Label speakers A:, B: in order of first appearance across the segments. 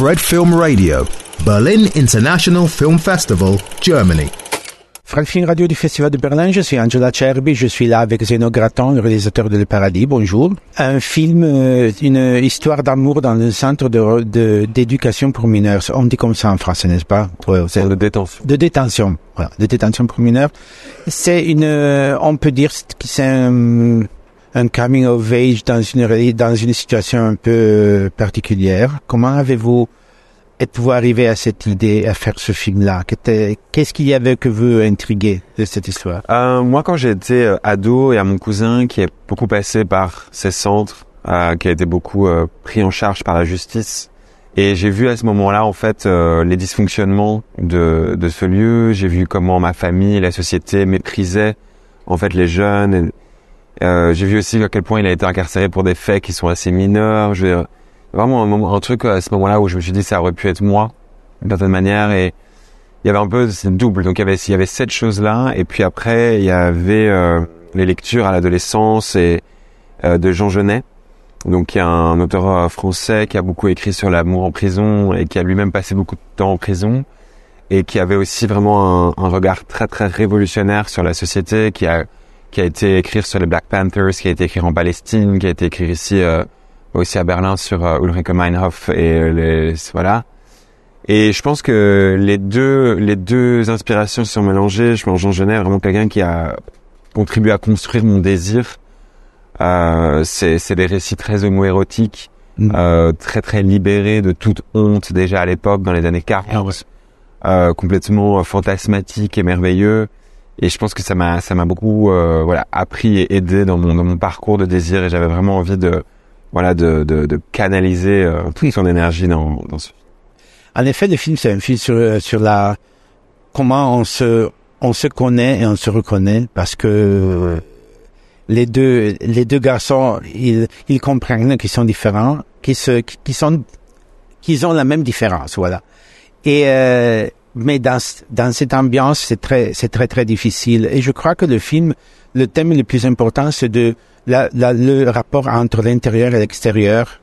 A: Fred Film Radio, Berlin International Film Festival, Germany.
B: Fred Film Radio du Festival de Berlin, je suis Angela Cherby, je suis là avec Zeno Gratton, le réalisateur de Le Paradis, bonjour. Un film, euh, une histoire d'amour dans le centre de, d'éducation pour mineurs. On dit comme ça en français, n'est-ce pas?
C: Ouais, De détention.
B: De détention, voilà, de détention pour mineurs. C'est une, euh, on peut dire que c'est un un coming of age dans une dans une situation un peu euh, particulière. Comment avez-vous êtes-vous arrivé à cette idée, à faire ce film-là? Qu'est-ce qu'il y avait que vous intrigué de cette histoire?
C: Euh, Moi, quand j'étais euh, ado, et à mon cousin qui est beaucoup passé par ces centres, qui a été beaucoup pris en charge par la justice. Et j'ai vu à ce moment-là, en fait, les dysfonctionnements de, de ce lieu. J'ai vu comment ma famille, la société méprisaient, en fait, les jeunes. Euh, j'ai vu aussi à quel point il a été incarcéré pour des faits qui sont assez mineurs. Vraiment un, truc à ce moment-là où je me suis dit ça aurait pu être moi d'une certaine manière. Et il y avait un peu c'est double. Donc il y avait cette chose là et puis après il y avait euh, les lectures à l'adolescence et euh, de Jean Genet. Donc y a un auteur euh, français qui a beaucoup écrit sur l'amour en prison et qui a lui-même passé beaucoup de temps en prison et qui avait aussi vraiment un, un regard très très révolutionnaire sur la société qui a qui a été écrit sur les Black Panthers, qui a été écrit en Palestine, qui a été écrit ici euh, aussi à Berlin sur euh, Ulrike Meinhof et les voilà. Et je pense que les deux les deux inspirations se sont mélangées. Je pense Jean Genet vraiment quelqu'un qui a contribué à construire mon désir. Euh, c'est des récits très homoérotiques, mm. euh, très très libérés de toute honte déjà à l'époque dans les années 40, ah euh, complètement fantasmatiques et merveilleux et je pense que ça m'a ça m'a beaucoup euh, voilà appris et aidé dans mon dans mon parcours de désir et j'avais vraiment envie de voilà de de, de canaliser euh, toute son énergie dans dans ce.
B: En effet, le film c'est un film sur euh, sur la comment on se on se connaît et on se reconnaît parce que euh, les deux les deux garçons ils ils comprennent qu'ils sont différents, qu'ils se qui sont qu'ils ont la même différence voilà. Et euh, mais dans, dans cette ambiance, c'est très, c'est très, très difficile. Et je crois que le film, le thème le plus important, c'est de la, la, le rapport entre l'intérieur et l'extérieur.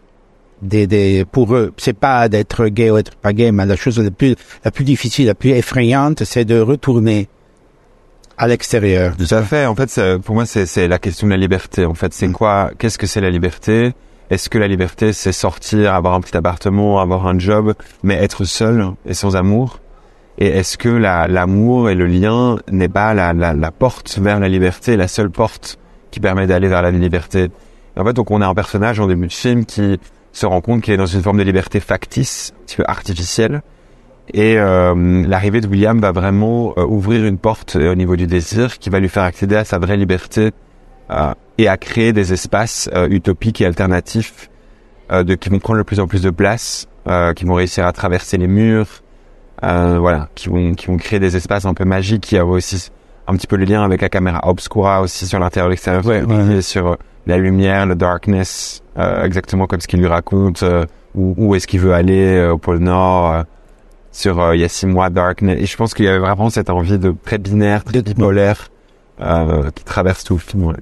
B: Des, des, pour eux, c'est pas d'être gay ou être pas gay, mais la chose la plus, la plus difficile, la plus effrayante, c'est de retourner à l'extérieur.
C: Tout à fait. En fait, pour moi, c'est la question de la liberté. En fait, c'est mm. quoi Qu'est-ce que c'est la liberté? Est-ce que la liberté, c'est sortir, avoir un petit appartement, avoir un job, mais être seul et sans amour? Et est-ce que l'amour et le lien n'est pas la, la, la, porte vers la liberté, la seule porte qui permet d'aller vers la liberté? En fait, donc on a un personnage en début de film qui se rend compte qu'il est dans une forme de liberté factice, un petit peu artificielle. Et euh, l'arrivée de William va vraiment euh, ouvrir une porte euh, au niveau du désir qui va lui faire accéder à sa vraie liberté euh, et à créer des espaces utopiques et alternatifs de, qui vont prendre de plus en plus de place, qui vont réussir à traverser les murs, euh, voilà, qui vont qui vont créer des espaces un peu magiques, qui a aussi un petit peu le lien avec la caméra obscura aussi sur l'intérieur et l'extérieur, ouais, ouais. sur euh, la lumière, le darkness, euh, exactement comme ce qu'il lui raconte, euh, où, où est-ce qu'il veut aller au pôle Nord, sur il y a six mois darkness. Et je pense qu'il y avait vraiment cette envie de très binaire, très bipolaire, qui traverse tout le film.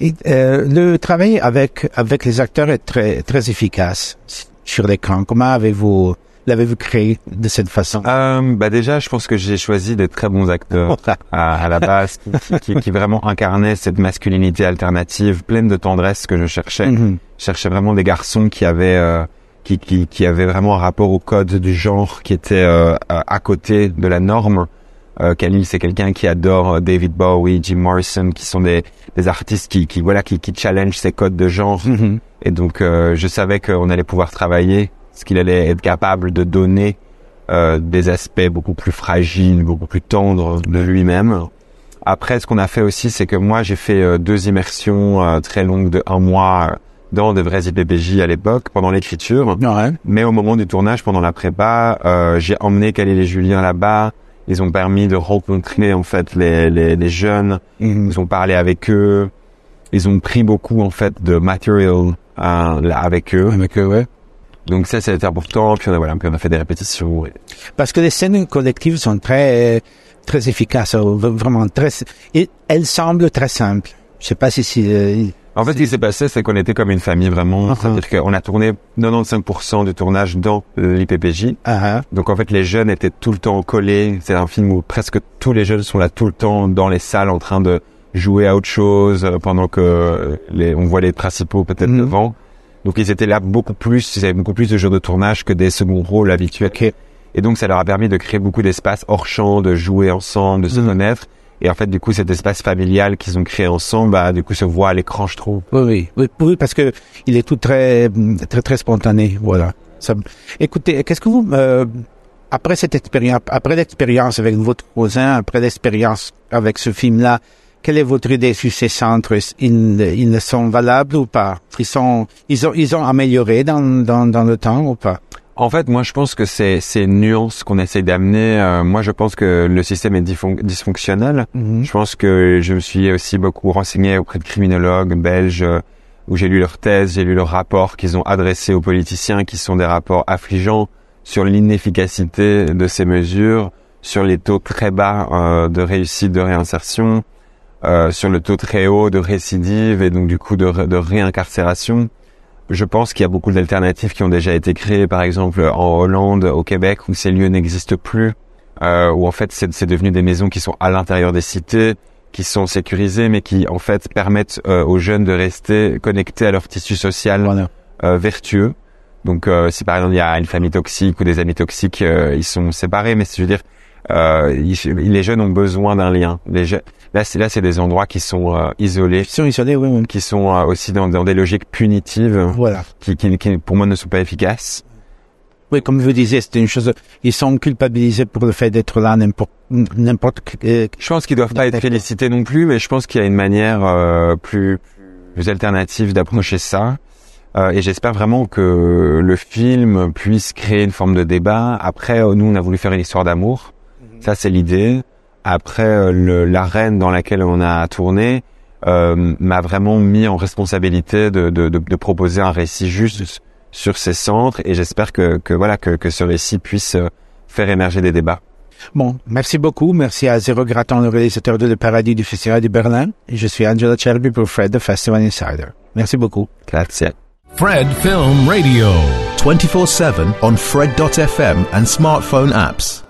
B: Et le travail avec avec les acteurs est très très efficace sur l'écran. Comment avez-vous l'avez-vous créé de cette façon?
C: Euh, Bah déjà, je pense que j'ai choisi des très bons acteurs à, à, la base, qui, qui, vraiment incarnaient cette masculinité alternative, pleine de tendresse que je cherchais. Mm-hmm. Je cherchais vraiment des garçons qui avaient euh, qui, qui, qui avaient vraiment un rapport au code du genre qui était euh, à côté de la norme. Euh, Khalil, c'est quelqu'un qui adore euh, David Bowie, Jim Morrison, qui sont des, des artistes qui, qui voilà qui, qui challenge ces codes de genre. Mm-hmm. Et donc, euh, je savais qu'on allait pouvoir travailler ce qu'il allait être capable de donner euh, des aspects beaucoup plus fragiles, beaucoup plus tendres de lui-même. Après, ce qu'on a fait aussi, c'est que moi, j'ai fait euh, deux immersions euh, très longues de un mois euh, dans de vrais IPPJ à l'époque, pendant l'écriture.
B: Ouais.
C: Mais au moment du tournage, pendant la prépa, euh, j'ai emmené Khalil et Julien là-bas. Ils ont permis de rencontrer en fait les, les, les jeunes.
B: Mm-hmm.
C: Ils ont parlé avec eux. Ils ont pris beaucoup en fait de material avec eux.
B: Avec eux, ouais.
C: Donc ça, c'était important. Puis on a, voilà, puis on a fait des répétitions. Et...
B: Parce que les scènes collectives sont très, très efficaces, vraiment très. Et elles semblent très simples. Je sais pas si, si euh,
C: En fait, ce qui s'est passé, c'est qu'on était comme une famille vraiment.
B: Uh-huh.
C: C'est-à-dire qu'on a tourné 95% du tournage dans euh, l'IPPJ.
B: Ah.
C: Donc en fait, les jeunes étaient tout le temps collés. C'est un film où presque tous les jeunes sont là tout le temps dans les salles en train de jouer à autre chose euh, pendant que euh, les, on voit les principaux peut-être
B: Mhm.
C: devant. Donc ils étaient là beaucoup plus, ils avaient beaucoup plus de jours de tournage que des seconds rôles habituels.
B: Ok.
C: Et donc ça leur a permis de créer beaucoup d'espaces hors champ, de jouer ensemble, de se
B: Mhm.
C: connaître. Et en fait, du coup, cet espace familial qu'ils ont créé ensemble, bah, du coup, se voit à l'écran, je trouve.
B: Oui, oui, oui, oui, parce que il est tout très, très, très spontané. Voilà. Ça, écoutez, qu'est-ce que vous, euh, après cette expérience, après l'expérience avec votre cousin, après l'expérience avec ce film-là, quelle est votre idée sur ces centres? Ils, ils sont valables ou pas? Ils sont, ils ont, ils ont amélioré dans, dans, dans le temps ou pas?
C: En fait, moi, je pense que c'est c'est nuance qu'on essaye d'amener. Euh, moi, je pense que le système est dysfon- dysfonctionnel.
B: Mhm.
C: Je pense que je me suis aussi beaucoup renseigné auprès de criminologues belges euh, où j'ai lu leurs thèses, j'ai lu leurs rapports qu'ils ont adressés aux politiciens, qui sont des rapports affligeants sur l'inefficacité de ces mesures, sur les taux très bas euh, de réussite de réinsertion, euh, sur le taux très haut de récidive et donc du coup de, de réincarcération. Je pense qu'il y a beaucoup d'alternatives qui ont déjà été créées, par exemple en Hollande, au Québec, où ces lieux n'existent plus, euh, où en fait c'est c'est devenu des maisons qui sont à l'intérieur des cités, qui sont sécurisées, mais qui en fait permettent euh, aux jeunes de rester connectés à leur tissu social
B: Voilà.
C: euh, vertueux. Donc euh, si par exemple il y a une famille toxique ou des amis toxiques, euh, ils sont séparés, mais je veux dire, euh, ils- les jeunes ont besoin d'un lien. Les je- là, c'est là, c'est des endroits qui sont euh, isolés,
B: sont isolés, oui, oui.
C: qui sont euh, aussi dans, dans des logiques punitives,
B: Voilà.
C: qui, qui, qui, pour moi ne sont pas efficaces.
B: Oui, comme vous disiez, c'était une chose. Ils sont culpabilisés pour le fait d'être là n'importe n'importe. euh,
C: Je pense qu'ils doivent pas être félicités non plus, mais je pense qu'il y a une manière euh, plus, plus alternative d'approcher ça. Euh, et j'espère vraiment que le film puisse créer une forme de débat. Après, nous, on a voulu faire une histoire d'amour. Ça, c'est l'idée. Après, euh, l'arène dans laquelle on a tourné euh, m'a vraiment mis en responsabilité de, de, de, de proposer un récit juste sur ces centres. Et j'espère que, que voilà que, que ce récit puisse euh, faire émerger des débats.
B: Bon, merci beaucoup. Merci à Zéro Gratton, le réalisateur de Le Paradis du Festival de Berlin. Et je suis Angela Cherby pour Fred, de Festival Insider. Merci beaucoup.
C: Grazie.
D: Fred Film Radio.
A: 24 7 on Fred.fm and smartphone apps.